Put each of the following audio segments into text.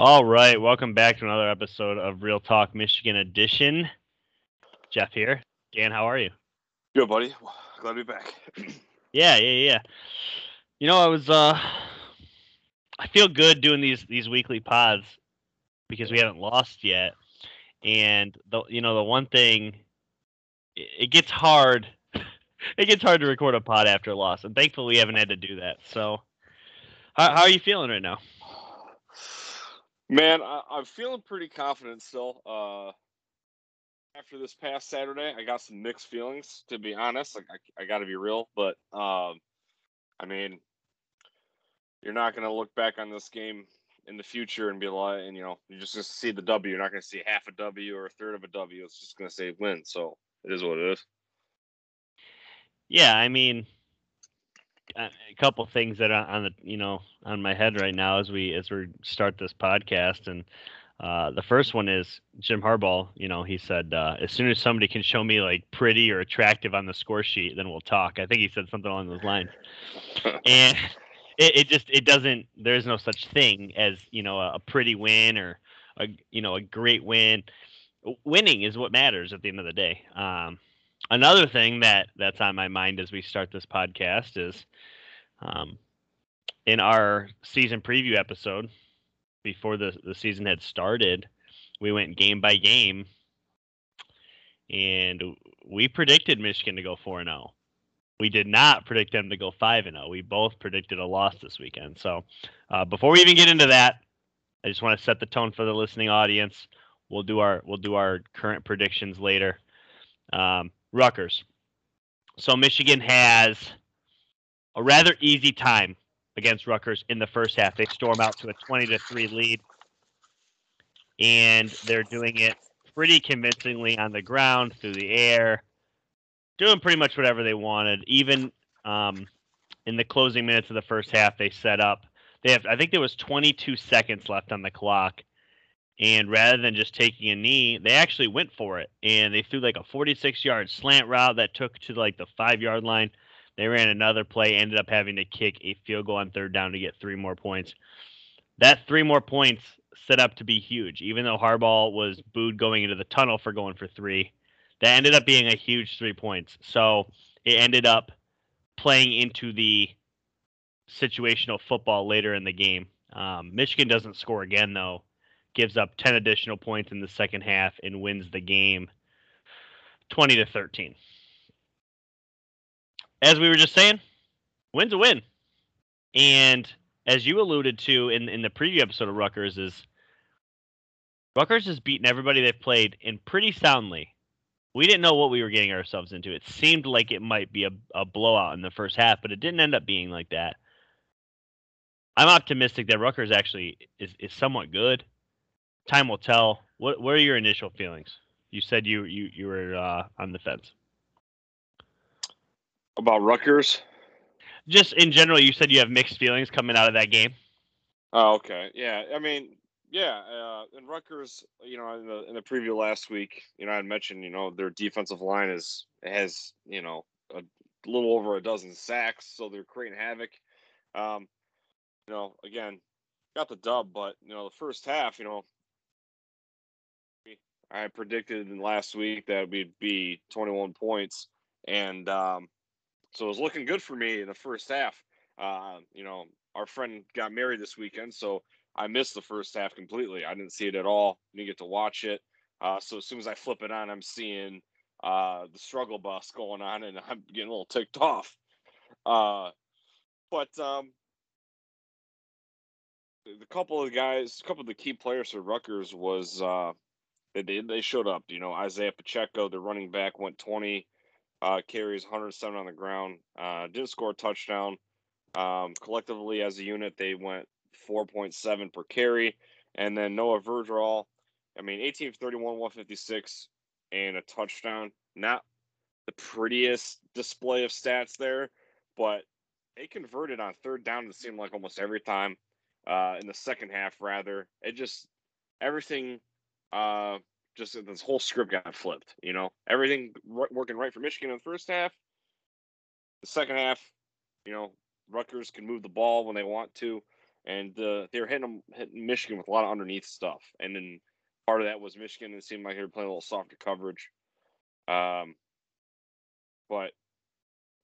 All right, welcome back to another episode of Real Talk Michigan Edition. Jeff here. Dan, how are you? Good, buddy. Glad to be back. yeah, yeah, yeah. You know, I was uh I feel good doing these these weekly pods because we haven't lost yet. And the you know, the one thing it, it gets hard it gets hard to record a pod after a loss, and thankfully we haven't had to do that. So how, how are you feeling right now? Man, I, am feeling pretty confident still. Uh, after this past Saturday, I got some mixed feelings, to be honest. Like I, I got to be real, but um, I mean, you're not going to look back on this game in the future and be like, and you know, you're just going to see the W. You're not going to see half a W or a third of a W. It's just going to say win. So it is what it is. Yeah, I mean, a couple things that are on the you know on my head right now as we as we start this podcast and uh, the first one is Jim Harbaugh. You know, he said uh, as soon as somebody can show me like pretty or attractive on the score sheet, then we'll talk. I think he said something along those lines. and it, it, just it doesn't. There's no such thing as you know a, a pretty win or a you know a great win. Winning is what matters at the end of the day. Um, another thing that that's on my mind as we start this podcast is um, in our season preview episode before the, the season had started we went game by game and we predicted michigan to go 4-0 we did not predict them to go 5-0 we both predicted a loss this weekend. So uh, before we even get into that i just want to set the tone for the listening audience. We'll do our we'll do our current predictions later. Um, Rutgers. So Michigan has a rather easy time against Rutgers in the first half. They storm out to a 20 to 3 lead. And they're doing it pretty convincingly on the ground, through the air, doing pretty much whatever they wanted. Even um, in the closing minutes of the first half, they set up. They have, I think there was 22 seconds left on the clock, and rather than just taking a knee, they actually went for it. And they threw like a 46 yard slant route that took to like the five yard line. They ran another play, ended up having to kick a field goal on third down to get three more points. That three more points set up to be huge, even though Harbaugh was booed going into the tunnel for going for three. That ended up being a huge three points. So it ended up playing into the situational football later in the game. Um, Michigan doesn't score again, though gives up 10 additional points in the second half and wins the game 20 to 13. As we were just saying, win's a win. And as you alluded to in, in the preview episode of Rutgers, is Rutgers has beaten everybody they've played and pretty soundly. We didn't know what we were getting ourselves into. It seemed like it might be a, a blowout in the first half, but it didn't end up being like that. I'm optimistic that Rutgers actually is, is somewhat good time will tell. What what are your initial feelings? You said you you you were uh, on the fence about Rutgers. Just in general, you said you have mixed feelings coming out of that game. Oh, okay. Yeah, I mean, yeah, uh, in Rutgers, you know, in the in the preview last week, you know, I had mentioned, you know, their defensive line is has, you know, a little over a dozen sacks, so they're creating havoc. Um, you know, again, got the dub, but you know, the first half, you know, I predicted in last week that we'd be 21 points, and um, so it was looking good for me in the first half. Uh, you know, our friend got married this weekend, so I missed the first half completely. I didn't see it at all. Didn't get to watch it. Uh, so as soon as I flip it on, I'm seeing uh, the struggle bus going on, and I'm getting a little ticked off. Uh, but um, the couple of guys, a couple of the key players for Rutgers was they they showed up. You know, Isaiah Pacheco, the running back, went 20 uh, carries, 107 on the ground. Uh, didn't score a touchdown. Um, collectively, as a unit, they went 4.7 per carry. And then Noah Vedral, I mean, 18 for 31, 156, and a touchdown. Not the prettiest display of stats there, but they converted on third down. It seemed like almost every time uh, in the second half, rather. It just everything uh, just this whole script got flipped. You know, everything working right for Michigan in the first half. The second half, you know, Rutgers can move the ball when they want to. and uh, they were hitting them hitting Michigan with a lot of underneath stuff, and then part of that was Michigan. It seemed like they were playing a little softer coverage, um, but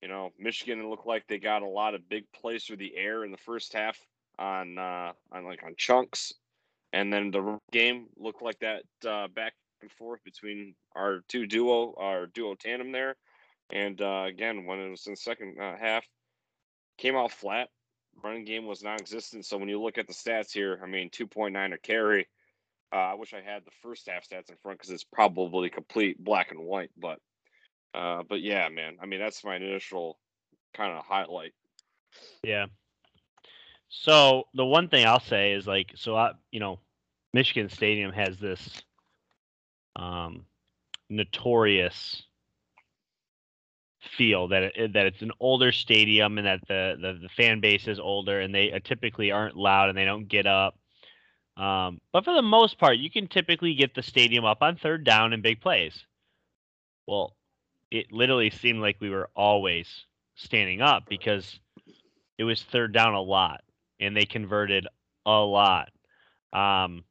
you know, Michigan looked like they got a lot of big plays through the air in the first half on uh, on like on chunks, and then the game looked like that uh, back and forth between our two duo, our duo tandem there, and uh, again when it was in the second uh, half, came out flat. Running game was non-existent. So when you look at the stats here, I mean, 2.9 a carry. Uh, I wish I had the first half stats in front because it's probably complete black and white. But, uh, but yeah, man. I mean, that's my initial kind of highlight. Yeah. So the one thing I'll say is like, so I, you know, Michigan Stadium has this um, notorious feel that it, that it's an older stadium and that the, the, the fan base is older and they uh, typically aren't loud and they don't get up. Um, but for the most part, you can typically get the stadium up on third down and big plays. Well, it literally seemed like we were always standing up because it was third down a lot and they converted a lot. Um,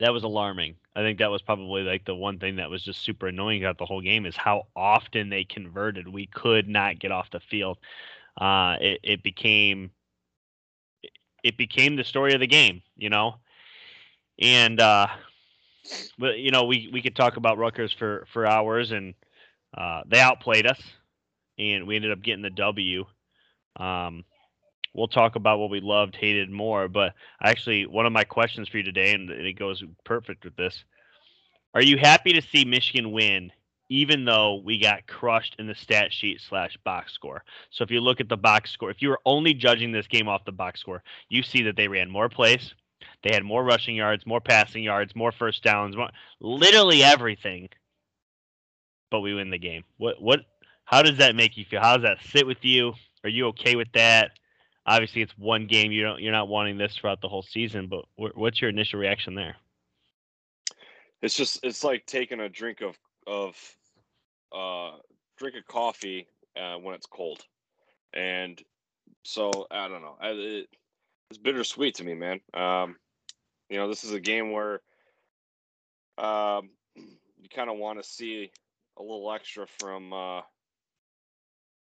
that was alarming. I think that was probably like the one thing that was just super annoying about the whole game is how often they converted. We could not get off the field. Uh, it, it became it became the story of the game, you know. And uh, but you know we we could talk about Rutgers for for hours, and uh, they outplayed us, and we ended up getting the W. Um, we'll talk about what we loved, hated more. But actually, one of my questions for you today, and it goes perfect with this: Are you happy to see Michigan win, even though we got crushed in the stat sheet slash box score? So if you look at the box score, if you were only judging this game off the box score, you see that they ran more plays. They had more rushing yards, more passing yards, more first downs, more, literally everything. But we win the game. What what how does that make you feel? How does that sit with you? Are you okay with that? Obviously it's one game. You don't you're not wanting this throughout the whole season. But what's your initial reaction there? It's just it's like taking a drink of of uh drink of coffee uh, when it's cold, and so I don't know. I, it, it's bittersweet to me, man. Um, you know, this is a game where um, you kind of want to see a little extra from uh,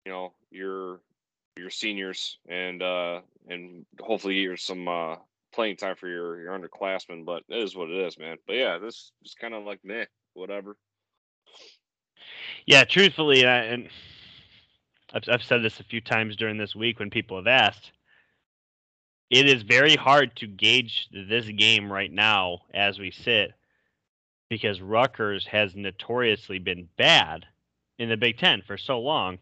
you know your your seniors and uh and hopefully you're some uh playing time for your your underclassmen. But it is what it is, man. But yeah, this is kind of like meh, whatever. Yeah, truthfully, I, and I've I've said this a few times during this week when people have asked. It is very hard to gauge this game right now as we sit because Rutgers has notoriously been bad in the Big Ten for so long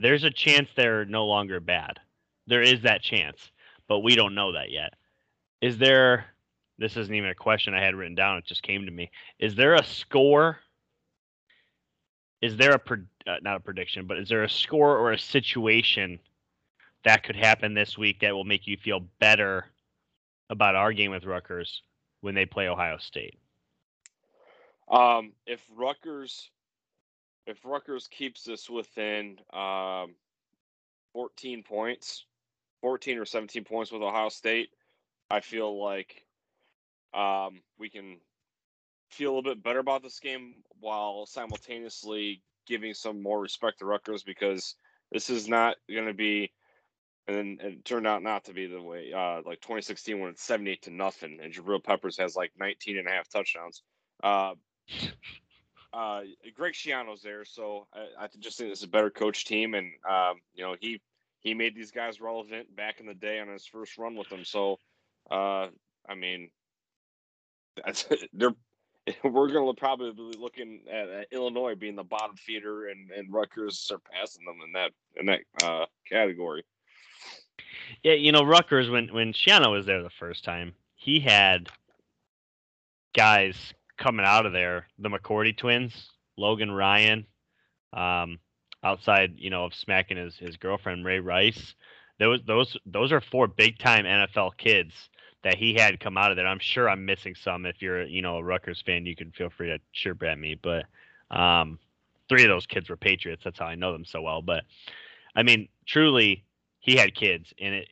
there's a chance they're no longer bad. There is that chance, but we don't know that yet. Is there? This isn't even a question I had written down. It just came to me. Is there a score? Is there a uh, not a prediction, but is there a score or a situation that could happen this week that will make you feel better about our game with Rutgers when they play Ohio State? Um, if Rutgers if Rutgers keeps this within um, 14 points, 14 or 17 points with Ohio State, I feel like um, we can feel a little bit better about this game while simultaneously giving some more respect to Rutgers because this is not going to be, and it turned out not to be the way, uh, like 2016 when it's 78 to nothing and Jabril Peppers has like 19 and a half touchdowns. Uh, uh, Greg Schiano's there, so I, I just think it's a better coach team, and um, you know he he made these guys relevant back in the day on his first run with them. So, uh, I mean, they're we're going to probably be looking at, at, Illinois being the bottom feeder and, and Rutgers surpassing them in that in that uh, category. Yeah, you know, Rutgers when when Schiano was there the first time, he had guys coming out of there, the McCourty twins, Logan Ryan, um, outside, you know, of smacking his, his girlfriend Ray Rice. Those those those are four big time NFL kids that he had come out of there. I'm sure I'm missing some. If you're, you know, a Rutgers fan, you can feel free to chirp at me. But um, three of those kids were Patriots. That's how I know them so well. But I mean, truly, he had kids, and it.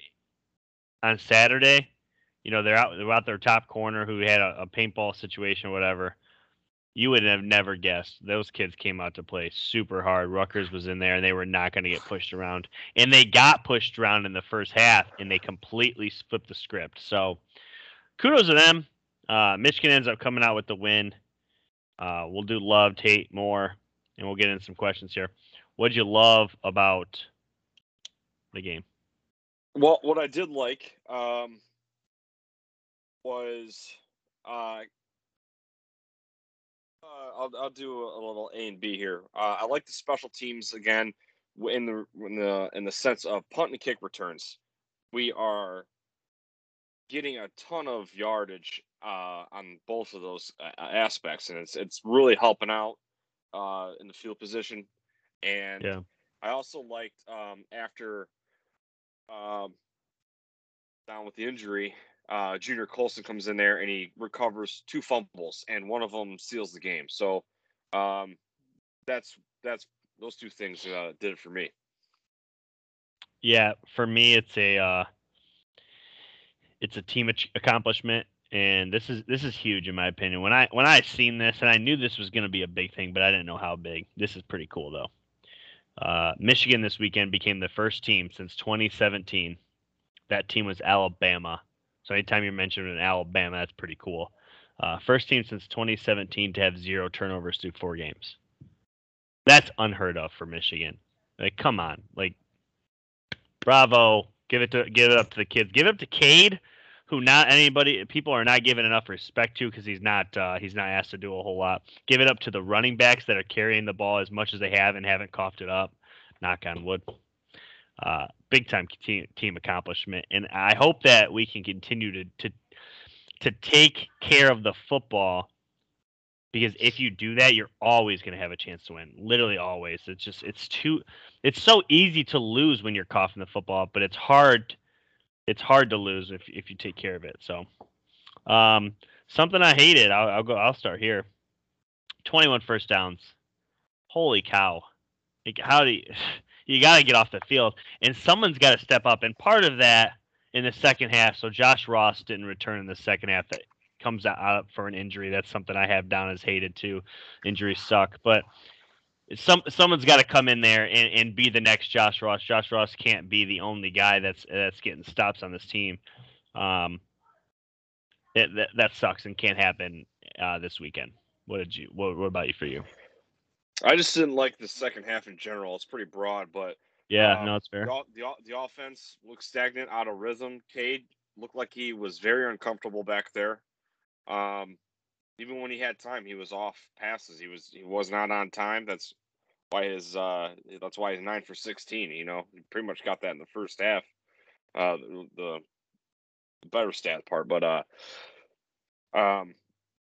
on Saturday, you know, they're out they're out their top corner who had a, a paintball situation whatever. You would have never guessed those kids came out to play super hard. Rutgers was in there and they were not going to get pushed around. And they got pushed around in the first half and they completely flipped the script. So kudos to them. Uh, Michigan ends up coming out with the win. Uh, we'll do love, Tate, more, and we'll get into some questions here. What'd you love about the game? Well, what I did like um, was uh, uh, I'll I'll do a, little A and B here. Uh, I like the special teams again in the in the in the sense of punt and kick returns. We are getting a ton of yardage uh, on both of those uh, aspects, and it's it's really helping out uh, in the field position. And yeah. I also liked um, after um, down with the injury, uh, Junior Colson comes in there and he recovers two fumbles, and one of them seals the game. So um, that's that's those two things uh, did it for me. Yeah, for me, it's a uh, it's a team accomplishment, and this is this is huge in my opinion. When I when I seen this, and I knew this was going to be a big thing, but I didn't know how big. This is pretty cool though. Uh, Michigan this weekend became the first team since 2017. That team was Alabama so anytime you're mentioning Alabama, that's pretty cool. Uh, first team since 2017 to have zero turnovers through four games. That's unheard of for Michigan. Like, come on, like, bravo. Give it to give it up to the kids. Give it up to Cade, who not anybody people are not giving enough respect to because he's not uh, he's not asked to do a whole lot. Give it up to the running backs that are carrying the ball as much as they have and haven't coughed it up. Knock on wood uh, big time team, team accomplishment. And I hope that we can continue to, to to take care of the football because if you do that, you're always going to have a chance to win. Literally always. It's just it's too it's so easy to lose when you're coughing the football, but it's hard it's hard to lose if if you take care of it. So, um, something I hated. I'll, I'll go. I'll start here. 21 first downs. Holy cow! Like, how do you? You got to get off the field, and someone's got to step up. And part of that in the second half, so Josh Ross didn't return in the second half. That comes out for an injury. That's something I have down as hated too. Injuries suck, but some someone's got to come in there and, and be the next Josh Ross. Josh Ross can't be the only guy that's that's getting stops on this team. Um, it, that that sucks and can't happen uh, this weekend. What did you? What, what about you for you? I just didn't like the second half in general. It's pretty broad, but yeah, um, no, it's fair. The, the, the offense looked stagnant, out of rhythm. Cade looked like he was very uncomfortable back there. Um, even when he had time, he was off passes. He was he was not on time. That's why his uh that's why he's nine for sixteen. You know, he pretty much got that in the first half. Uh, the, the better stat part, but uh, um,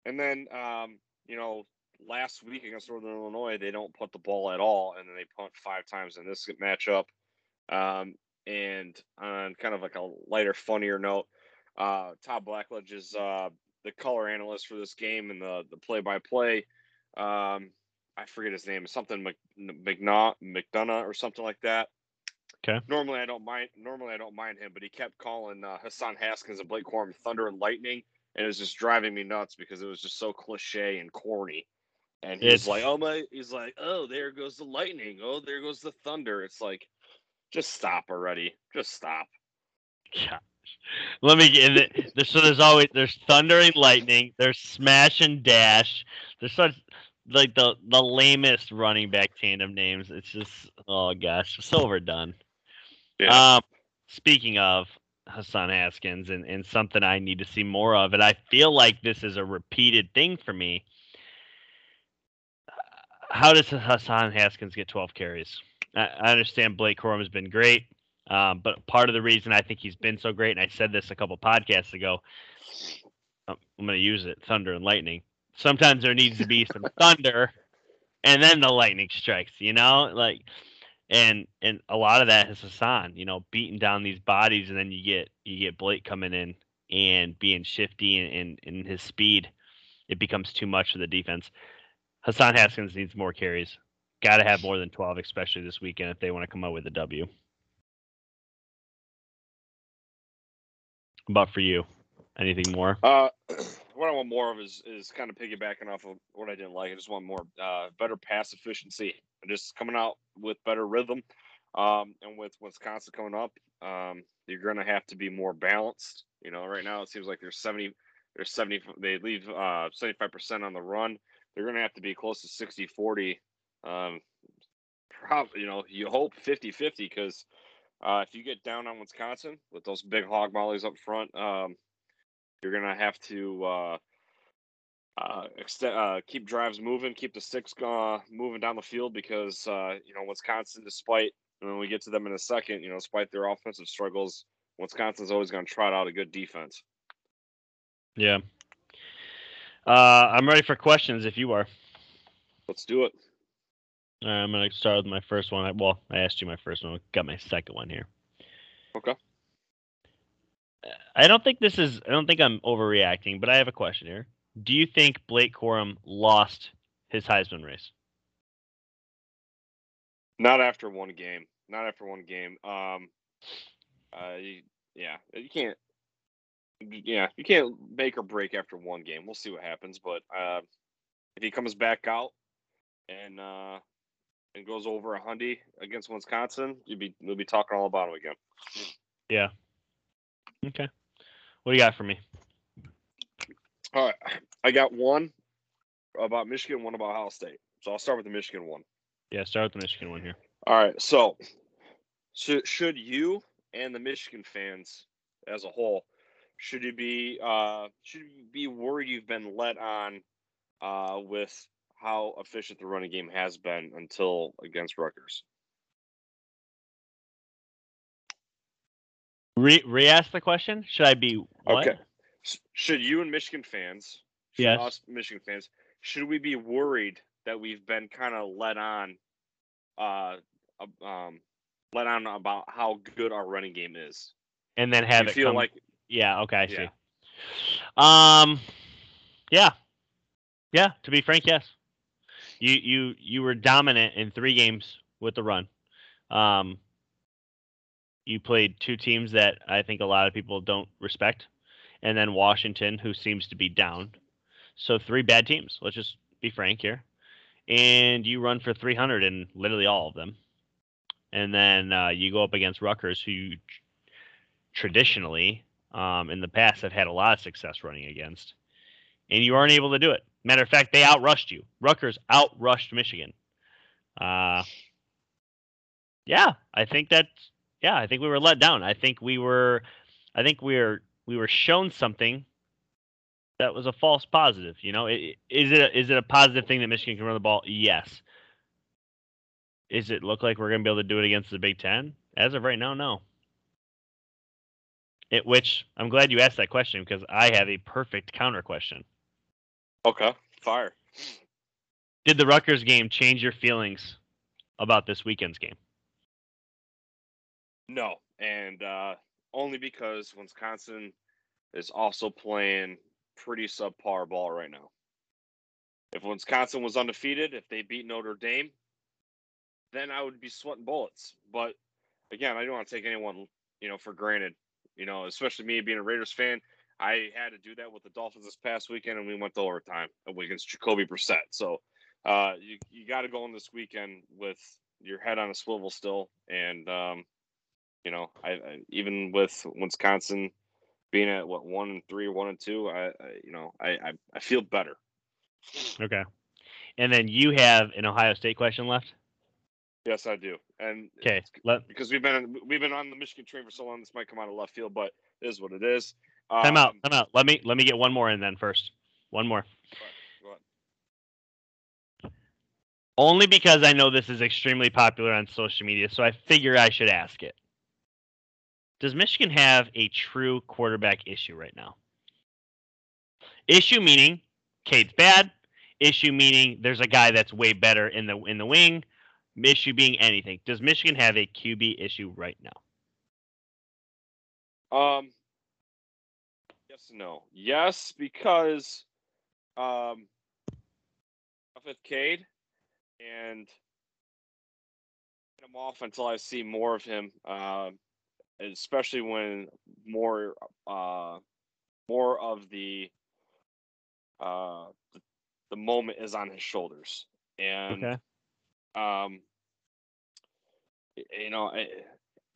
and then um, you know last week against Northern Illinois, they don't put the ball at all, and then they punt five times in this matchup. Um, and on kind of like a lighter, funnier note, uh, Todd Blackledge is uh, the color analyst for this game and the the play by play. I forget his name, something McNaugh, McDonough or something like that. Okay. Normally I don't mind. Normally I don't mind him, but he kept calling uh, Hassan Haskins and Blake Corum thunder and lightning, and it was just driving me nuts because it was just so cliche and corny. And he's it's, like, "Oh my!" He's like, "Oh, there goes the lightning. Oh, there goes the thunder." It's like, just stop already. Just stop. Gosh. Let me get it. So there's always there's thunder and lightning. There's smash and dash. There's such like the the lamest running back tandem names. It's just oh gosh, so overdone. Yeah. Um, speaking of Hassan Haskins and, and something I need to see more of, and I feel like this is a repeated thing for me how does Hassan Haskins get 12 carries? I, I understand Blake Corum has been great, um, but part of the reason I think he's been so great, and I said this a couple podcasts ago, um, I'm going to use it thunder and lightning. Sometimes there needs to be some thunder, and then the lightning strikes. You know, like, and and a lot of that is Hassan. You know, beating down these bodies, and then you get you get Blake coming in and being shifty and in his speed. It becomes too much for the defense. Hassan Haskins needs more carries. Got to have more than 12, especially this weekend, if they want to come out with a W. about for you? Anything more? Uh, what I want more of is is kind of piggybacking off of what I didn't like. I just want more uh, better pass efficiency, just coming out with better rhythm. Um, and with Wisconsin coming up, um, you're going to have to be more balanced. You know, right now it seems like there's 70, there's 70, they leave uh, 75% on the run. They're going to have to be close to 60 40. Um, probably, you know, you hope 50 50 because uh, if you get down on Wisconsin with those big hog mollies up front, um, you're going to have to uh, uh, extend, uh, keep drives moving, keep the sticks moving down the field because, uh, you know, Wisconsin, despite when we get to them in a second, you know, despite their offensive struggles, Wisconsin's always going to trot out a good defense. Yeah. Uh, I'm ready for questions if you are. Let's do it. All right, I'm going to start with my first one. Well, I asked you my first one. I got my second one here. Okay. I don't think this is, I don't think I'm overreacting, but I have a question here. Do you think Blake Corum lost his Heisman race? Not after one game. Not after one game. Um, uh, yeah, you can't. Yeah, you can't make or break after one game. We'll see what happens, but uh, if he comes back out and uh, and goes over a hundy against Wisconsin, you'd be we'll be talking all about him again. Yeah. Okay. What do you got for me? All right, I got one about Michigan, one about Ohio State. So I'll start with the Michigan one. Yeah, start with the Michigan one here. All right. So, should should you and the Michigan fans as a whole should you be uh, should you be worried you've been let on uh, with how efficient the running game has been until against Rutgers? Re re-ask the question. Should I be what? Okay. Should you and Michigan fans, Yes. us Michigan fans, should we be worried that we've been kind of let on, uh, um, let on about how good our running game is? And then have you it feel come. like yeah. Okay. I Yeah. see. Um. Yeah. Yeah. To be frank, yes. You you you were dominant in three games with the run. Um. You played two teams that I think a lot of people don't respect, and then Washington, who seems to be down. So three bad teams. Let's just be frank here. And you run for 300 in literally all of them. And then uh, you go up against Rutgers, who you traditionally um, in the past have had a lot of success running against, and you aren't able to do it. Matter of fact, they outrushed you. Rutgers outrushed Michigan. Uh, yeah, I think that's yeah. I think we were let down. I think we were, I think we were we were shown something that was a false positive. You know, I- is it a, is it a positive thing that Michigan can run the ball? Yes. Is it look like we're going to be able to do it against the Big Ten? As of right now, no. It, which I'm glad you asked that question because I have a perfect counter question. okay, fire. Did the Rutgers game change your feelings about this weekend's game? No, and uh, only because Wisconsin is also playing pretty subpar ball right now. If Wisconsin was undefeated, if they beat Notre Dame, then I would be sweating bullets. But again, I don't want to take anyone, you know, for granted. You know, especially me being a Raiders fan, I had to do that with the Dolphins this past weekend, and we went to overtime against Jacoby Brissett. So uh, you you got to go in this weekend with your head on a swivel still, and um, you know, I, I even with Wisconsin being at what one and three, one and two, I, I you know, I, I I feel better. Okay. And then you have an Ohio State question left. Yes, I do, and Okay. Let because we've been we've been on the Michigan train for so long, this might come out of left field, but it is what it is. time out. Um, Time out. Let me let me get one more in then first. One more. go ahead. Only because I know this is extremely popular on social media, so I figure I should ask it. Does Michigan have a true quarterback issue right now? Issue meaning Cade's bad. Issue meaning there's a guy that's way better in the in the wing. Issue being anything. Does Michigan have a QB issue right now? Um, yes and no. Yes, because um, with Cade and him off until I see more of him. Um, especially when more uh, more of the uh, the, the moment is on his shoulders, and Okay. Um, you know, I,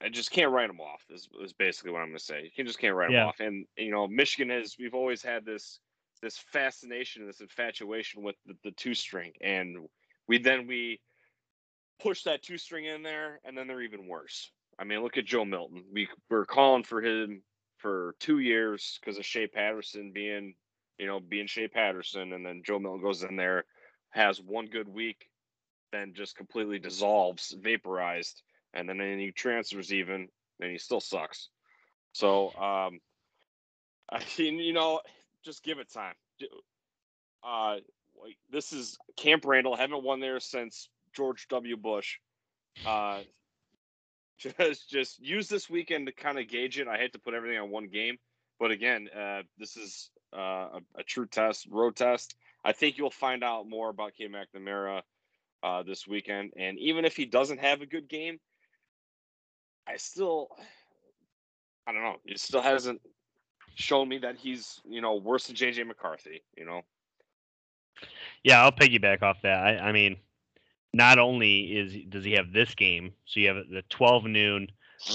I just can't write them off. Is, is basically what I'm going to say. You just can't write Yeah. off. And you know, Michigan has we've always had this this fascination, this infatuation with the, the two string, and we then we push that two string in there, and then they're even worse. I mean, look at Joe Milton. We we're calling for him for two years because of Shea Patterson being, you know, being Shea Patterson, and then Joe Milton goes in there, has one good week, then just completely dissolves, vaporized, and then he transfers even, and he still sucks. So, um, I mean, you know, just give it time. Uh, this is Camp Randall. Haven't won there since George W. Bush. Uh, just just use this weekend to kind of gauge it. I hate to put everything on one game, but again, uh, this is uh, a, a true test, road test. I think you'll find out more about Cade McNamara uh, this weekend, and even if he doesn't have a good game, I still, I don't know. He still hasn't shown me that he's you know worse than JJ McCarthy. You know, Yeah, I'll piggyback off that. I, I mean, not only is does he have this game, so you have the 12 noon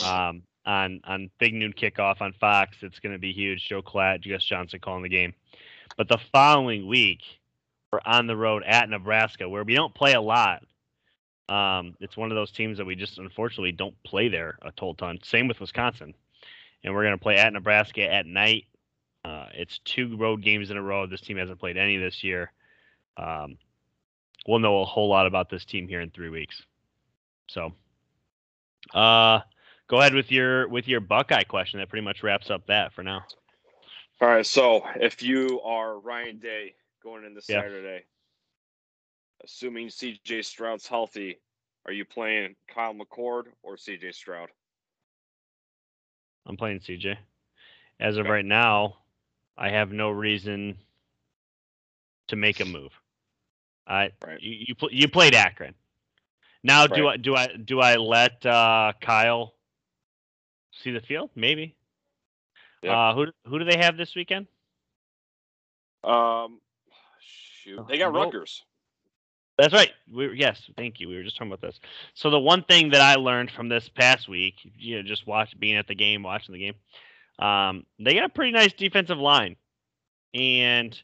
um, on on big noon kickoff on Fox. It's going to be huge. Joe Klatt, Gus Johnson calling the game. But the following week, on the road at Nebraska, where we don't play a lot. Um, it's one of those teams that we just unfortunately don't play there a total ton. Same with Wisconsin, and we're going to play at Nebraska at night. Uh, it's two road games in a row. This team hasn't played any this year. Um, we'll know a whole lot about this team here in three weeks. So, uh, go ahead with your with your Buckeye question. That pretty much wraps up that for now. All right, so if you are Ryan Day going into Yeah. Saturday, assuming CJ Stroud's healthy, are you playing Kyle McCord or CJ Stroud? I'm playing CJ. As of Okay. right now, I have no reason to make a move. I Right. you you, pl- you played Akron. Now do I do I do I let uh, Kyle see the field? Maybe. Yeah. Uh, who who do they have this weekend? Um, shoot, they got Rutgers. That's right. We yes, thank you. We were just talking about this. So the one thing that I learned from this past week, you know, just watch being at the game, watching the game, um, they got a pretty nice defensive line, and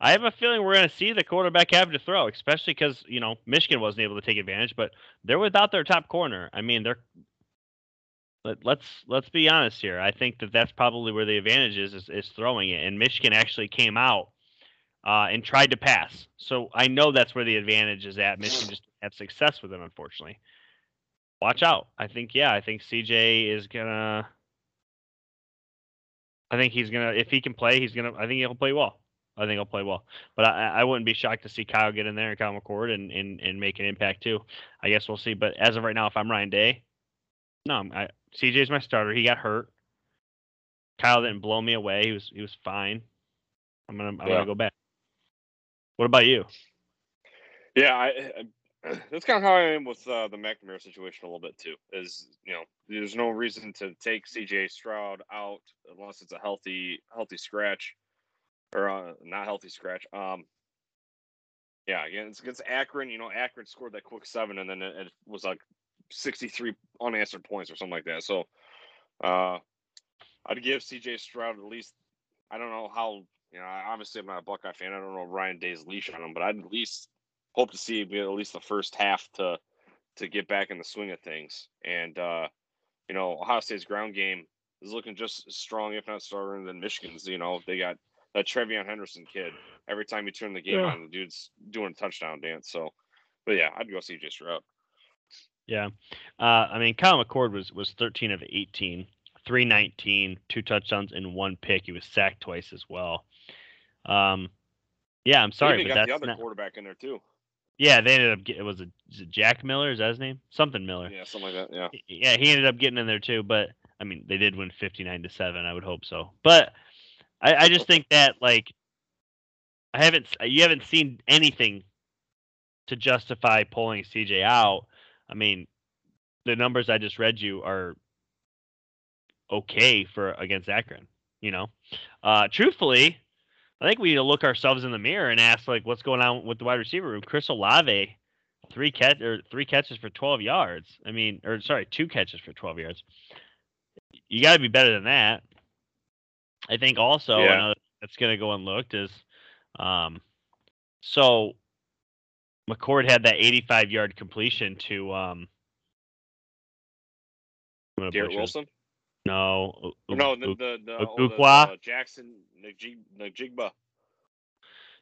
I have a feeling we're going to see the quarterback have to throw, especially because you know Michigan wasn't able to take advantage, but they're without their top corner. I mean, they're let, let's let's be honest here. I think that that's probably where the advantage is, is, is throwing it, and Michigan actually came out uh, and tried to pass. So I know that's where the advantage is at. Michigan just have success with it, unfortunately. Watch out. I think yeah, I think CJ is gonna. I think he's gonna if he can play, he's gonna. I think he'll play well. I think he'll play well. But I, I wouldn't be shocked to see Kyle get in there and Kyle McCord and, and, and make an impact too. I guess we'll see. But as of right now, if I'm Ryan Day, no, I, CJ's my starter. He got hurt. Kyle didn't blow me away. He was he was fine. I'm gonna I'm Yeah. gonna go back. What about you? Yeah, I, I that's kind of how I am with uh, the McNamara situation a little bit too. Is you know, there's no reason to take CJ Stroud out unless it's a healthy healthy scratch or uh, not healthy scratch. Um, yeah, again, it's against Akron. You know, Akron scored that quick seven, and then it, it was like 63 unanswered points or something like that. So, uh, I'd give CJ Stroud at least. I don't know how. You know, I- obviously I'm not a Buckeye fan. I don't know Ryan Day's leash on him, but I'd at least hope to see at least the first half to to get back in the swing of things. And uh, you know, Ohio State's ground game is looking just as strong, if not stronger, than Michigan's. You know, they got that TreVeyon Henderson kid. Every time you turn the game Yeah. on, the dude's doing a touchdown dance. So, but yeah, I'd go CJ Stroud. Yeah. Uh, I mean, Kyle McCord was was 13 of 18, 319, two touchdowns and one pick. He was sacked twice as well. Um, yeah, I'm sorry, but got the that's other not. quarterback in there too. Yeah, they ended up. Get, it was it Jack Miller? Is that his name? Something Miller. Yeah, something like that. Yeah. Yeah, he ended up getting in there too. But I mean, they did win 59 to seven. I would hope so. But I, I just think that like I haven't you haven't seen anything to justify pulling CJ out. I mean, the numbers I just read you are okay for against Akron. You know, uh, truthfully, I think we need to look ourselves in the mirror and ask like, what's going on with the wide receiver room? Chris Olave, three catch or three catches for 12 yards. I mean, or sorry, two catches for 12 yards. You got to be better than that. I think also Yeah. another that's going to go unlooked is, um, so McCord had that 85 yard completion to um. Garrett his- Wilson. No, No, the the, the, Ukwa? uh, Jackson Najig, Najigba.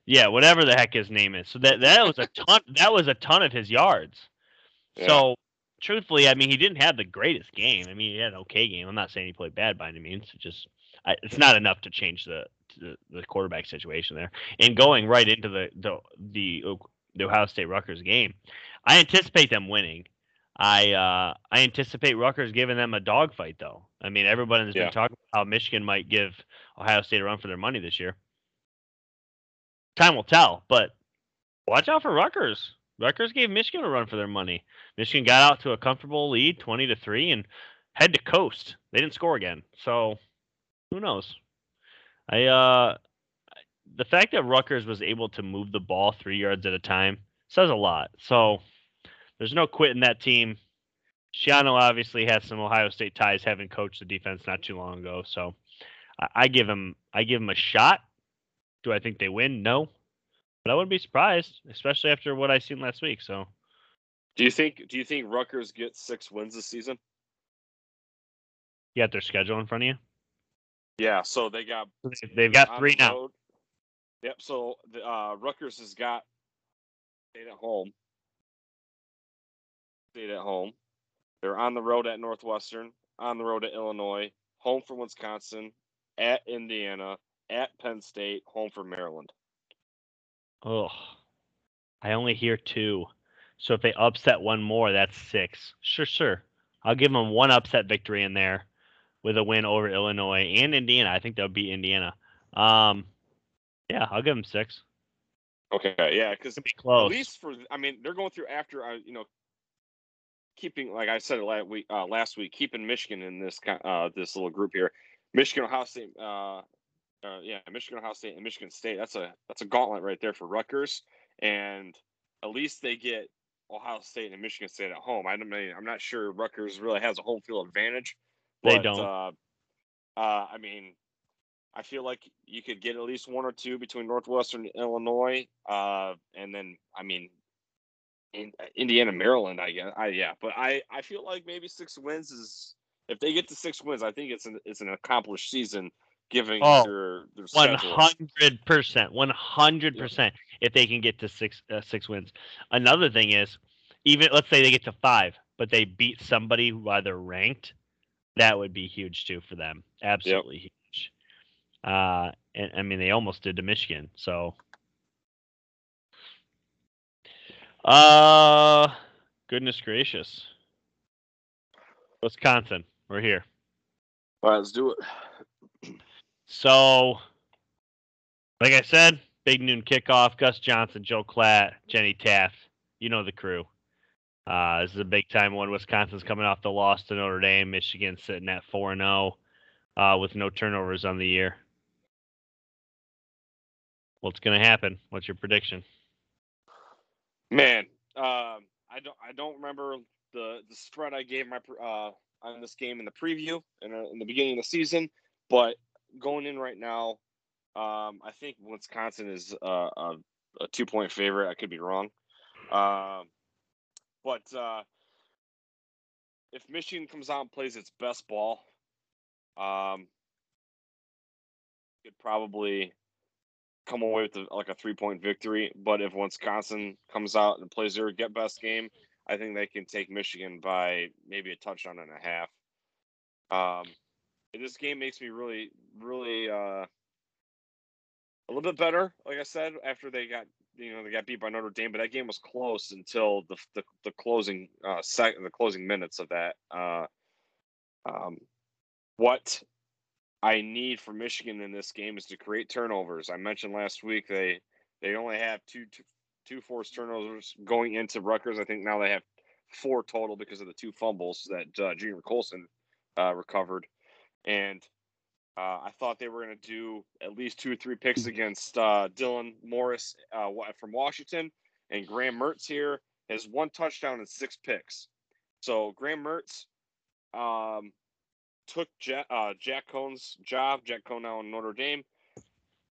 Yeah, whatever the heck his name is. So that that was a ton. That was a ton of his yards. Yeah. So truthfully, I mean, he didn't have the greatest game. I mean, he had an okay game. I'm not saying he played bad by any means. It just I, it's not enough to change the, the the quarterback situation there. And going right into the the the, the Ohio State Rutgers game, I anticipate them winning. I uh, I anticipate Rutgers giving them a dogfight, though. I mean, everyone has Yeah. been talking about how Michigan might give Ohio State a run for their money this year. Time will tell, but watch out for Rutgers. Rutgers gave Michigan a run for their money. Michigan got out to a comfortable lead, twenty to three, and had to coast. They didn't score again, so who knows? I uh, the fact that Rutgers was able to move the ball three yards at a time says a lot. So there's no quitting that team. Schiano obviously has some Ohio State ties, having coached the defense not too long ago. So I, I give him I give him a shot. Do I think they win? No, but I wouldn't be surprised, especially after what I seen last week. So Do you think Do you think Rutgers get six wins this season? you got their schedule in front of you. Yeah. So they got They- They've got three now. Yep. So the, uh, Rutgers has got stayed at home. Stayed at home. They're on the road at Northwestern, on the road at Illinois, home for Wisconsin, at Indiana, at Penn State, home for Maryland. Oh, I only hear two. So if they upset one more, that's six. Sure, sure. I'll give them one upset victory in there with a win over Illinois and Indiana. I think they'll beat Indiana. Um, yeah, I'll give them six. Okay. Yeah, because be at least for I mean they're going through after uh, you know keeping like I said last week uh, last week keeping Michigan in this uh this little group here. Michigan Ohio State uh, uh yeah Michigan Ohio State and Michigan State that's a that's a gauntlet right there for Rutgers. And at least they get Ohio State and Michigan State at home. I don't mean I'm not sure Rutgers really has a home field advantage They don't. uh, uh I mean I feel like you could get at least one or two between Northwestern and Illinois, uh, and then I mean, in, Indiana, Maryland. I guess. I yeah, but I I feel like maybe six wins is if they get to six wins, I think it's an it's an accomplished season Giving Oh, their their hundred percent, one hundred percent. If they can get to six uh, six wins. Another thing is, even let's say they get to five, but they beat somebody while they're ranked, that would be huge too for them. Absolutely huge. Uh, and I mean they almost did to Michigan. So, uh, goodness gracious, Wisconsin, we're here. All right, let's do it. So, like I said, big noon kickoff. Gus Johnson, Joe Klatt, Jenny Taft. You know the crew. Uh, this is a big time one. Wisconsin's coming off the loss to Notre Dame. Michigan sitting at four and zero, uh, with no turnovers on the year. What's going to happen? What's your prediction? Man, um, I don't I don't remember the the spread I gave my uh on this game in the preview in, uh, in the beginning of the season, but going in right now, um, I think Wisconsin is uh, a, a two point favorite. I could be wrong, um, but uh, if Michigan comes out and plays its best ball, um, could probably come away with a, like a three point victory. But if Wisconsin comes out and plays their get best game, I think they can take Michigan by maybe a touchdown and a half. Um, this game makes me really, really uh, a little bit better. Like I said, after they got you know they got beat by Notre Dame, but that game was close until the the, the closing uh, second the closing minutes of that. Uh, um, what I need for Michigan in this game is to create turnovers. I mentioned last week they they only have two two, forced turnovers going into Rutgers. I think now they have four total because of the two fumbles that uh, Junior Colson uh, recovered. and uh, I thought they were going to do at least two or three picks against uh, Dylan Morris uh, from Washington, and Graham Mertz here has one touchdown and six picks. So Graham Mertz um, took Jack, uh, Jack Coan's job. Jack Coan now in Notre Dame.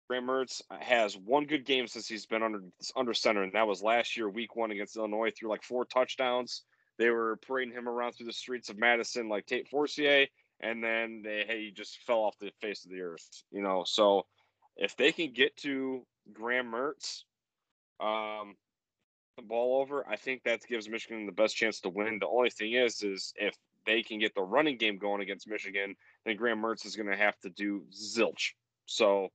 Graham Mertz has one good game since he's been under under center, and that was last year, Week One against Illinois. Threw like four touchdowns. They were parading him around through the streets of Madison like Tate Forcier, and then they hey, he just fell off the face of the earth. You know, so if they can get to Graham Mertz, um, the ball over, I think that gives Michigan the best chance to win. The only thing is, is if they can get the running game going against Michigan, then Graham Mertz is going to have to do zilch. So,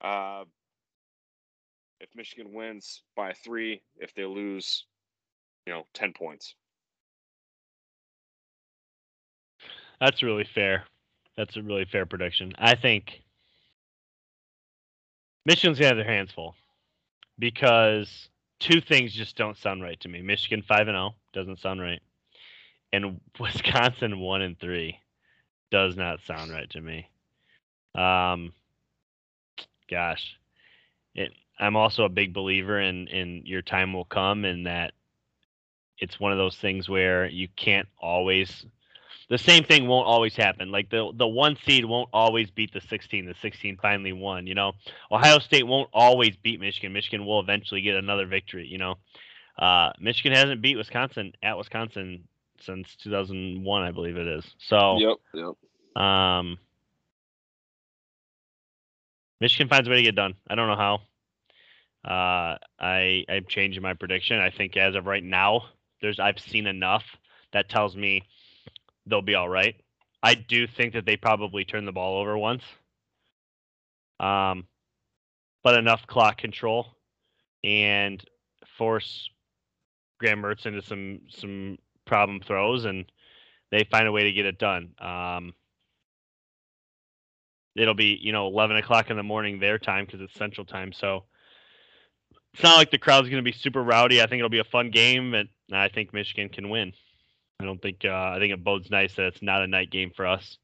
uh, if Michigan wins by three, if they lose, you know, 10 points. That's really fair. That's a really fair prediction. I think Michigan's going to have their hands full because two things just don't sound right to me. Michigan 5 and 0 doesn't sound right and Wisconsin one and three does not sound right to me. Um, gosh, it, I'm also a big believer in in your time will come, and that it's one of those things where you can't always. The same thing won't always happen. Like the the one seed won't always beat the 16. The 16 finally won. You know, Ohio State won't always beat Michigan. Michigan will eventually get another victory. You know, uh, Michigan hasn't beat Wisconsin at Wisconsin since 2001, I believe it is. So, yep, yep. Um, Michigan finds a way to get done. I don't know how. Uh, I I'm changing my prediction. I think as of right now, there's I've seen enough that tells me they'll be all right. I do think that they probably turn the ball over once. Um, but enough clock control and force Graham Mertz into some some problem throws, and they find a way to get it done. Um, it'll be you know 11 o'clock in the morning their time because it's Central Time, so it's not like the crowd's going to be super rowdy. I think it'll be a fun game, and I think Michigan can win. I don't think uh, I think it bodes nice that it's not a night game for us.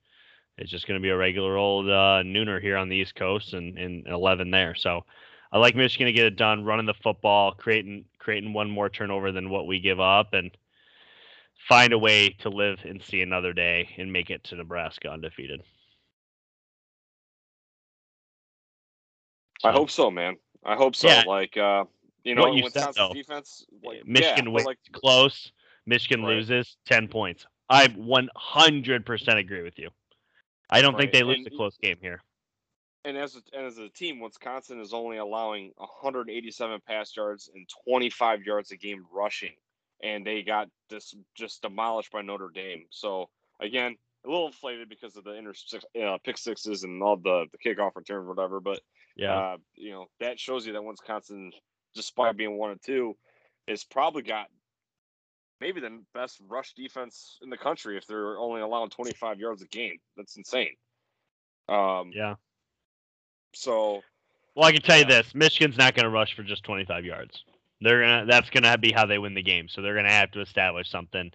It's just going to be a regular old uh, nooner here on the East Coast and, and 11 there. So I like Michigan to get it done, running the football, creating creating one more turnover than what we give up, and find a way to live and see another day and make it to Nebraska undefeated. So, I hope so, man. I hope so. Yeah. Like, uh, you know, you Wisconsin defense, like, Michigan yeah, wins like, close, Michigan right. loses 10 points. I 100% agree with you. I don't right. think they lose and, a close game here. And as a, and as a team, Wisconsin is only allowing 187 pass yards and 25 yards a game rushing and they got this just demolished by Notre Dame. So again, a little inflated because of the inter uh, pick sixes and all the the kickoff return, whatever. But yeah, uh, you know that shows you that Wisconsin, despite being one and two, has probably got maybe the best rush defense in the country if they're only allowing 25 yards a game. That's insane. Um, yeah. So. Well, I can tell you this: Michigan's not going to rush for just 25 yards. They're gonna that's gonna be how they win the game. So they're gonna have to establish something,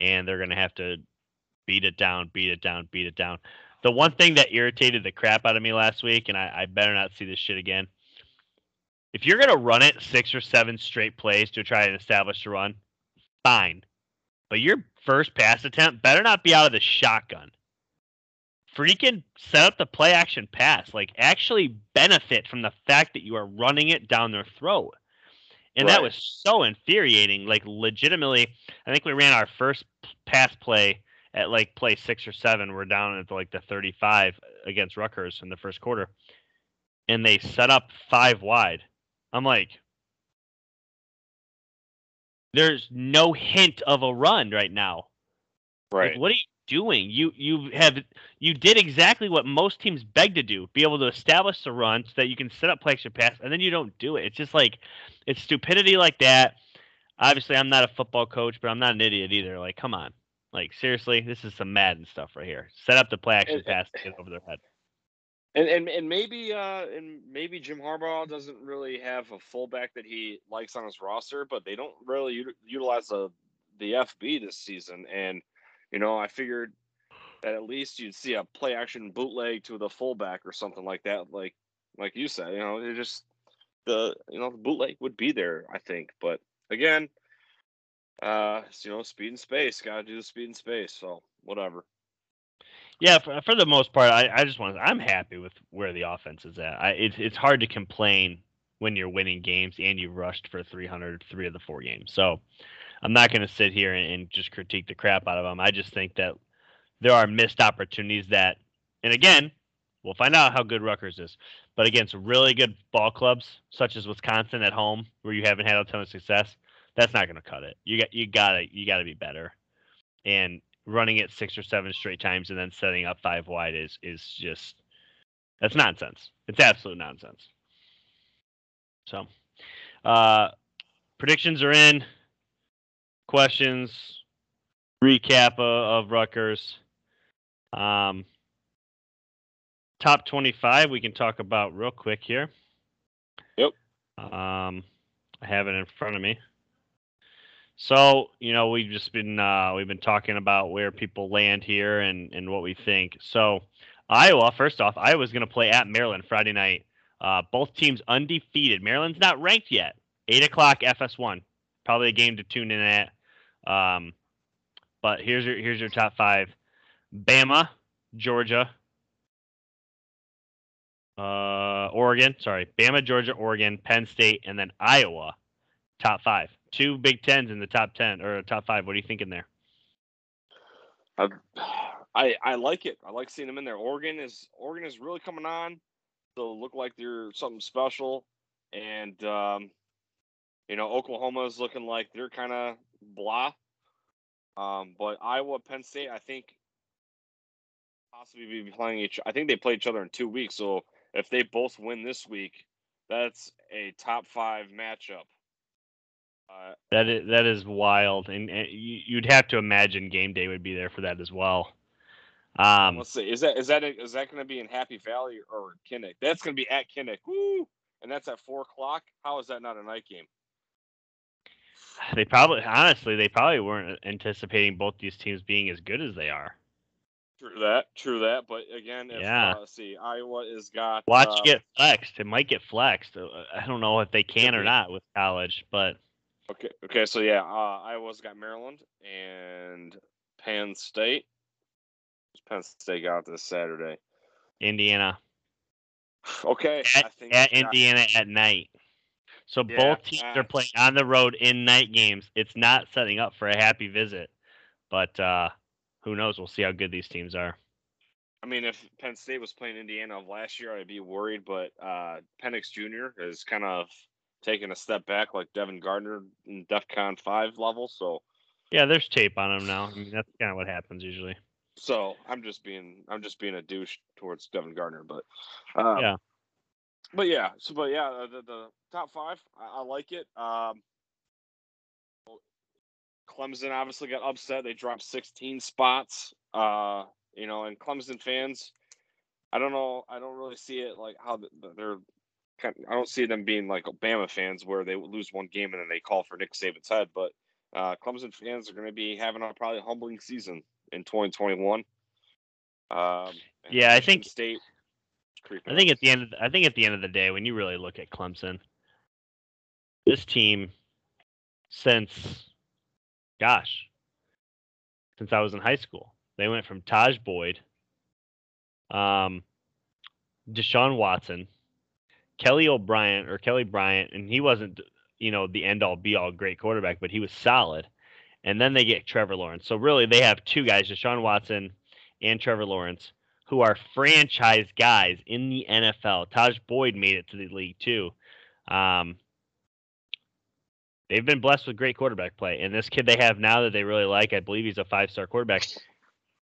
and they're gonna have to beat it down, beat it down, beat it down. The one thing that irritated the crap out of me last week, and I, I better not see this shit again. If you're gonna run it six or seven straight plays to try and establish a run, fine. But your first pass attempt better not be out of the shotgun. Freaking set up the play action pass. Like actually benefit from the fact that you are running it down their throat. And right. that was so infuriating. Like legitimately, I think we ran our first pass play at like play six or seven. We're down at like the 35 against Rutgers in the first quarter, and they set up five wide. I'm like, there's no hint of a run right now. Right. Like, what are you doing? You you have you did exactly what most teams beg to do: be able to establish the run so that you can set up play action pass, and then you don't do it. It's just like it's stupidity like that. Obviously, I'm not a football coach, but I'm not an idiot either. Like, come on, like seriously, this is some Madden stuff right here. Set up the play action pass to get over their head. And, and and maybe uh and maybe Jim Harbaugh doesn't really have a fullback that he likes on his roster, but they don't really utilize the the FB this season. And you know, I figured that at least you'd see a play action bootleg to the fullback or something like that. Like like you said, you know, it just the you know the bootleg would be there. I think, but again, uh, you know, speed and space. Got to do the speed and space. So whatever. Yeah, for, for the most part, I, I just want to, I'm happy with where the offense is at. I, it's it's hard to complain when you're winning games and you've rushed for 300 three of the four games. So I'm not going to sit here and, and just critique the crap out of them. I just think that there are missed opportunities that, and again, we'll find out how good Rutgers is. But against really good ball clubs, such as Wisconsin at home, where you haven't had a ton of success, that's not going to cut it. You got you gotta you gotta be better. And running it six or seven straight times and then setting up five wide is is just that's nonsense. It's absolute nonsense. So, uh, predictions are in. Questions, recap of, of Rutgers. Um, top 25 we can talk about real quick here. Yep. Um, I have it in front of me. So, you know, we've just been uh, we've been talking about where people land here and and what we think. So, Iowa, first off, Iowa's going to play at Maryland Friday night. Uh, both teams undefeated. Maryland's not ranked yet. Eight o'clock FS1. Probably a game to tune in at. Um, but here's your here's your top five: Bama, Georgia, uh, Oregon. Sorry, Bama, Georgia, Oregon, Penn State, and then Iowa. Top five. Two Big Tens in the top ten or top five. What are you thinking there? I, I like it. I like seeing them in there. Oregon is Oregon is really coming on. They'll look like they're something special, and um, you know Oklahoma is looking like they're kind of blah. Um, but Iowa, Penn State, I think possibly be playing each. I think they play each other in two weeks. So if they both win this week, that's a top five matchup. Uh, that is that is wild, and, and, you'd have to imagine game day would be there for that as well. Um, let's see, is that is that is that going to be in Happy Valley or Kinnick? That's going to be at Kinnick. Woo! And that's at four o'clock. How is that not a night game? They probably, honestly, they probably weren't anticipating both these teams being as good as they are. True that, true that. But again, if, yeah. Uh, see, Iowa is got watch uh, get flexed. It might get flexed. Uh, I don't know if they can or not with college, but okay, okay. So yeah, uh, Iowa's got Maryland and Penn State. Penn State got this Saturday. Indiana. Okay, at, at Indiana at night. So yeah, both teams uh, are playing on the road in night games. It's not setting up for a happy visit, but uh, who knows? We'll see how good these teams are. I mean, if Penn State was playing Indiana last year, I'd be worried. But uh, Penix Jr. is kind of taking a step back, like Devin Gardner in DefCon five level. So yeah, there's tape on him now. I mean, that's kind of what happens usually. So I'm just being I'm just being a douche towards Devin Gardner, but um, yeah, but yeah, so but yeah, uh, the, the top five, I, I like it. Um, Clemson obviously got upset; they dropped 16 spots. Uh, you know, and Clemson fans, I don't know, I don't really see it like how they're. Kind of, I don't see them being like Bama fans where they lose one game and then they call for Nick Saban's head. But uh, Clemson fans are going to be having a probably humbling season in 2021. Um, yeah, I think State I think at the end of the, I think at the end of the day, when you really look at Clemson, this team since gosh, since I was in high school, they went from Tajh Boyd, um, Deshaun Watson, Kelly O'Brien or Kelly Bryant, and he wasn't you know the end all be all great quarterback, but he was solid. And then they get Trevor Lawrence. So really, they have two guys, Deshaun Watson and Trevor Lawrence, who are franchise guys in the NFL. Tajh Boyd made it to the league too. Um, they've been blessed with great quarterback play, and this kid they have now that they really like, I believe he's a five-star quarterback.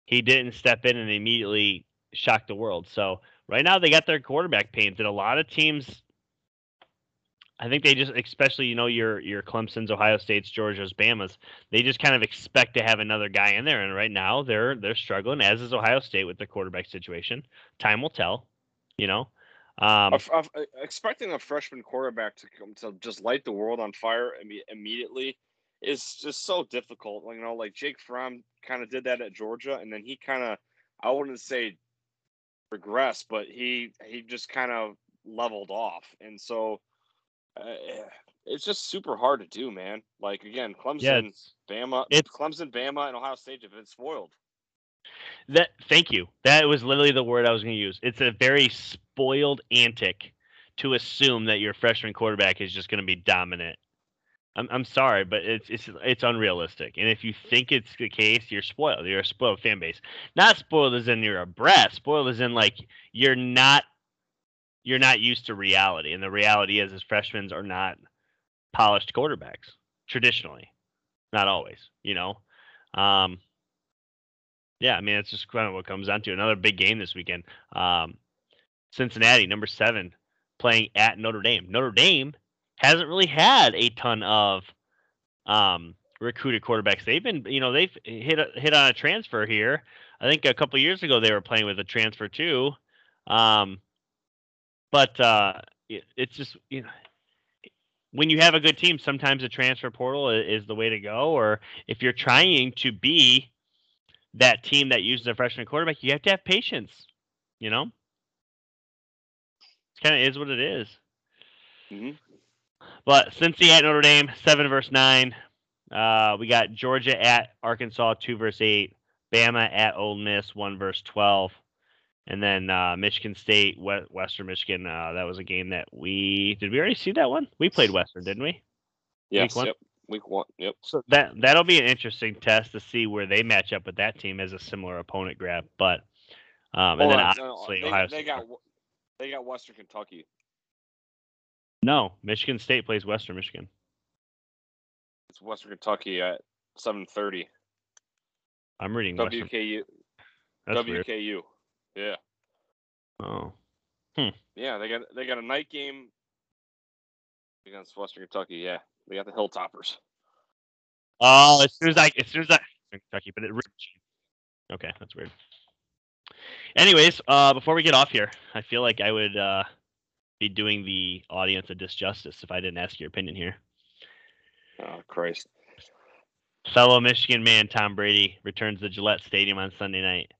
He didn't step in and immediately shock the world. So right now they got their quarterback pains, and a lot of teams I think they just, especially you know your your Clemson's, Ohio State's, Georgia's, Bama's, they just kind of expect to have another guy in there. And right now they're they're struggling, as is Ohio State with their quarterback situation. Time will tell, you know. Um, uh, expecting a freshman quarterback to come to just light the world on fire immediately is just so difficult. You know, like Jake Fromm kind of did that at Georgia, and then he kind of I wouldn't say regress, but he he just kind of leveled off, and so it's just super hard to do, man. Like again, Clemson, Yeah, it's- Bama, it's- Clemson, Bama, and Ohio State have been spoiled. That thank you. That was literally the word I was going to use. It's a very spoiled antic to assume that your freshman quarterback is just going to be dominant. I'm I'm sorry, but it's it's it's unrealistic. And if you think it's the case, you're spoiled. You're a spoiled fan base. Not spoiled as in you're a brat. Spoiled as in like you're not you're not used to reality. And the reality is, is freshmen are not polished quarterbacks traditionally. Not always, you know. Um, yeah, I mean, it's just kind of what comes down to. Another big game this weekend. Um, Cincinnati, number seven, playing at Notre Dame. Notre Dame hasn't really had a ton of um, recruited quarterbacks. They've been, you know, they've hit a, hit on a transfer here. I think a couple years ago they were playing with a transfer too. Um, but uh, it, it's just you know when you have a good team, sometimes the transfer portal i- is the way to go. Or if you're trying to be that team that uses a freshman quarterback, you have to have patience. You know, it kind of is what it is. Mm-hmm. But Cincy at Notre Dame, seven verse nine. Uh, we got Georgia at Arkansas, two verse eight. Bama at Ole Miss, one verse twelve. And then uh, Michigan State, Western Michigan. Uh, that was a game that we did. We already see that one. We played Western, didn't we? Yes, one? yep. Week one, yep. So that that'll be an interesting test to see where they match up with that team as a similar opponent grab. But um, and then on, no, no, obviously they, Ohio they got they got Western Kentucky. no, Michigan State plays Western Michigan. It's Western Kentucky at seven thirty. I'm reading. WKU. That's weird. WKU. Yeah. Oh, Hmm. Yeah, they got they got a night game against Western Kentucky. Yeah, they got the Hilltoppers. oh, as soon as I, as soon as I, Kentucky, but it. Okay, that's weird. Anyways, uh, before we get off here, I feel like I would uh, be doing the audience a disjustice if I didn't ask your opinion here. Oh Christ! Fellow Michigan man Tom Brady returns to Gillette Stadium on Sunday night.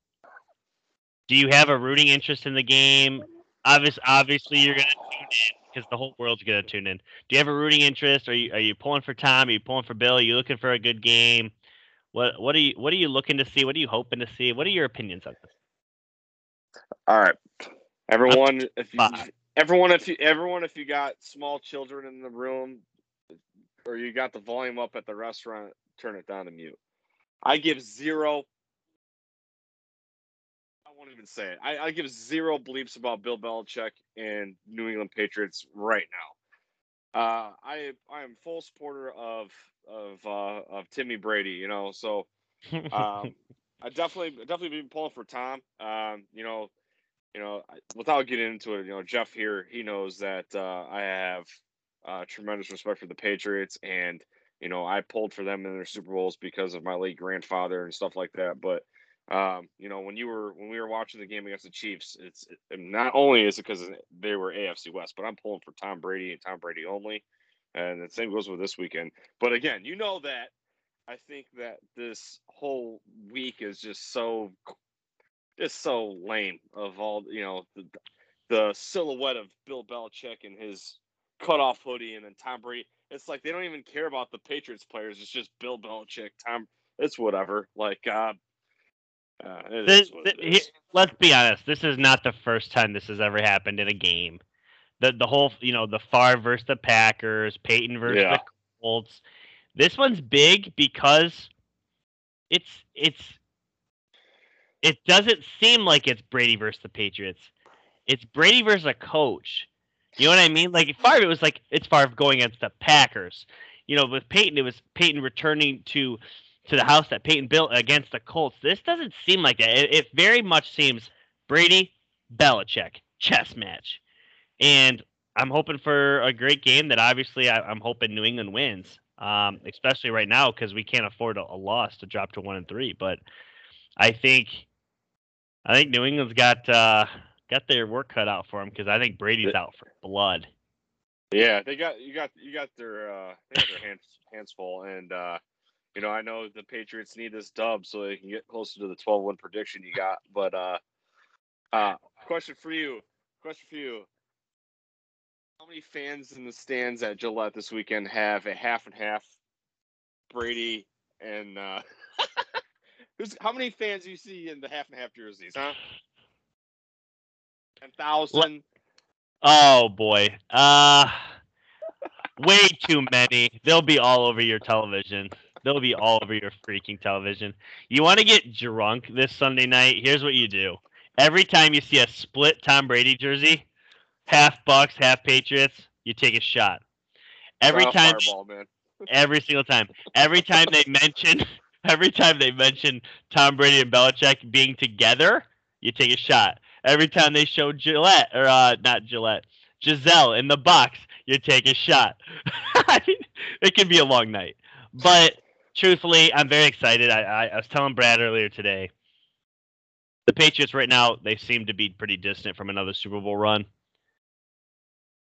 Do you have a rooting interest in the game? Obvious, obviously, you're going to tune in because the whole world's going to tune in. Do you have a rooting interest? Are you are you pulling for Tom? Are you pulling for Bill? Are you looking for a good game? What what are you what are you looking to see? What are you hoping to see? What are your opinions on this? All right, everyone. If you, everyone, if you, everyone, if you got small children in the room, or you got the volume up at the restaurant, turn it down to mute. I give zero. Won't even say it. I, I give zero bleeps about Bill Belichick and New England Patriots right now. Uh, I I am full supporter of of uh, of Timmy Brady. You know, so um, I definitely definitely been pulling for Tom. Um, you know, you know, without getting into it, you know, Jeff here, he knows that uh, I have uh, tremendous respect for the Patriots, and you know, I pulled for them in their Super Bowls because of my late grandfather and stuff like that. But um, you know, when you were when we were watching the game against the Chiefs, it's it, not only is it because they were AFC West, but I'm pulling for Tom Brady and Tom Brady only. And the same goes with this weekend. But again, you know that I think that this whole week is just so just so lame of all you know the, the silhouette of Bill Belichick and his cutoff hoodie and then Tom Brady. It's like they don't even care about the Patriots players. It's just Bill Belichick. Tom, it's whatever. Like, uh, uh, it This- is what it he- let's be honest. This is not the first time this has ever happened in a game. The the whole you know the Favre versus the Packers, Peyton versus Yeah. the Colts. This one's big because it's it's it doesn't seem like it's Brady versus the Patriots. It's Brady versus a coach. You know what I mean? Like Favre, it was like it's Favre going against the Packers. You know, with Peyton, it was Peyton returning to to the house that Peyton built against the Colts. This doesn't seem like that. It, it very much seems Brady, Belichick, chess match. And I'm hoping for a great game that obviously I, I'm hoping New England wins, um, especially right now because we can't afford a, a loss to drop to one and three. But I think I think New England's got uh, got their work cut out for them because I think Brady's out for blood. Yeah, they got you got you got their uh, they got their hands hands full, and uh, you know, I know the Patriots need this dub so they can get closer to the 12 win prediction you got. But uh, uh, question for you. Question for you. How many fans in the stands at Gillette this weekend have a half and half Brady and uh, how many fans do you see in the half and half jerseys, huh? Ten thousand. Oh boy. Uh way too many. They'll be all over your television. They'll be all over your freaking television. You want to get drunk this Sunday night? Here's what you do. Every time you see a split Tom Brady jersey, half Bucks, half Patriots, you take a shot. Every Wow, time fireball, man. every single time. Every time they mention every time they mention Tom Brady and Belichick being together, you take a shot. Every time they show Gillette or uh not Gillette, Giselle in the box, you take a shot. it can be a long night. But truthfully, I'm very excited. I, I, I was telling Brad earlier today. The Patriots right now, they seem to be pretty distant from another Super Bowl run.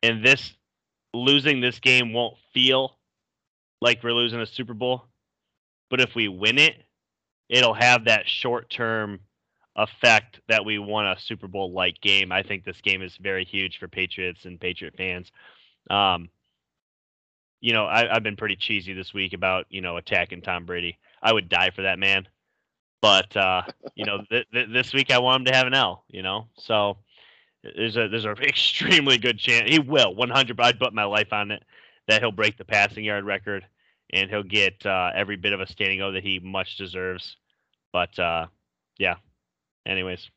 And this losing this game won't feel like we're losing a Super Bowl. But if we win it, it'll have that short term effect that we won a Super Bowl like game. I think this game is very huge for Patriots and Patriot fans. Um, you know, I, I've been pretty cheesy this week about you know attacking Tom Brady. I would die for that man, but uh, you know, th- th- this week I want him to have an L. You know, so there's a there's an extremely good chance he will 100. I'd put my life on it that he'll break the passing yard record and he'll get uh, every bit of a standing O that he much deserves. But uh, yeah. Anyways,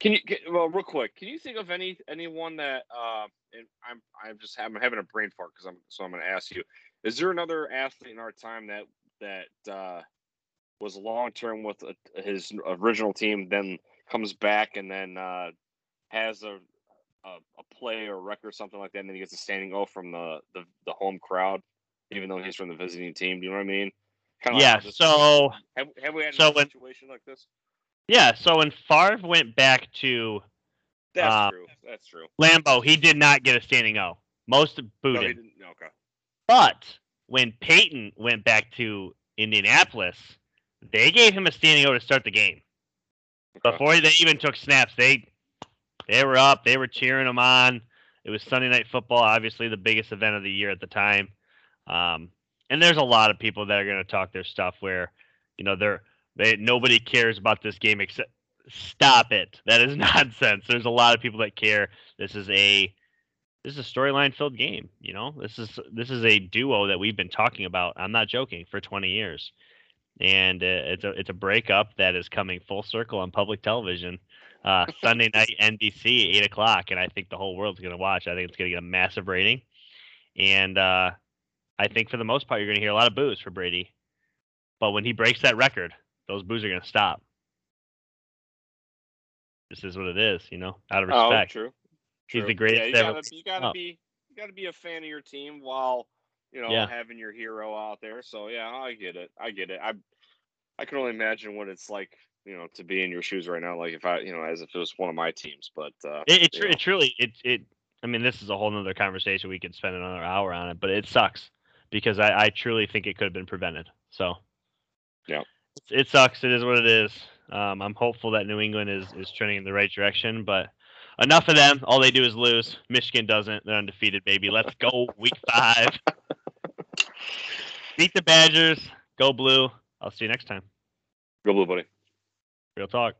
Can you get, well real quick? Can you think of any anyone that uh, and I'm I'm just I'm having a brain fart because I'm so I'm going to ask you: Is there another athlete in our time that that uh, was long term with uh his original team, then comes back and then uh, has a, a a play or record or something like that, and then he gets a standing O from the, the the home crowd, even though he's from the visiting team? Do you know what I mean? Kinda yeah. how this- So have, have we had so a when- situation like this? Yeah. So when Favre went back to That's Uh, true. That's true. Lambeau, he did not get a standing O. Most booed No, he didn't. no, Okay. But when Peyton went back to Indianapolis, they gave him a standing O to start the game. Okay. Before they even took snaps, they they were up, they were cheering him on. It was Sunday night football, obviously the biggest event of the year at the time. Um, and there's a lot of people that are going to talk their stuff where, you know, they're they nobody cares about this game except stop it. That is nonsense. There's a lot of people that care. This is a this is a storyline filled game. You know, this is this is a duo that we've been talking about. I'm not joking for 20 years, and uh, it's a it's a breakup that is coming full circle on public television. Uh, Sunday night NBC, eight o'clock, and I think the whole world's going to watch. I think it's going to get a massive rating, and uh, I think for the most part, you're going to hear a lot of boos for Brady. But when he breaks that record, those boos are going to stop. This is what it is, you know, out of respect. Oh, true. He's true. the greatest Yeah, you gotta, you gotta be you gotta be a fan of your team while you know Yeah. having your hero out there. So yeah, I get it. I get it. I I can only imagine what it's like, you know, to be in your shoes right now. Like if I, you know, as if it was one of my teams. But uh, It, it, know. it truly, it, it. I mean, this is a whole nother conversation. We could spend another hour on it, but it sucks because I, I truly think it could have been prevented. So, Yeah. It, sucks. It is what it is. Um, I'm hopeful that New England is is trending in the right direction, but enough of them. All they do is lose. Michigan doesn't. They're undefeated, baby. Let's go, week five. Beat the Badgers. Go blue. I'll see you next time. go blue, buddy. Real talk.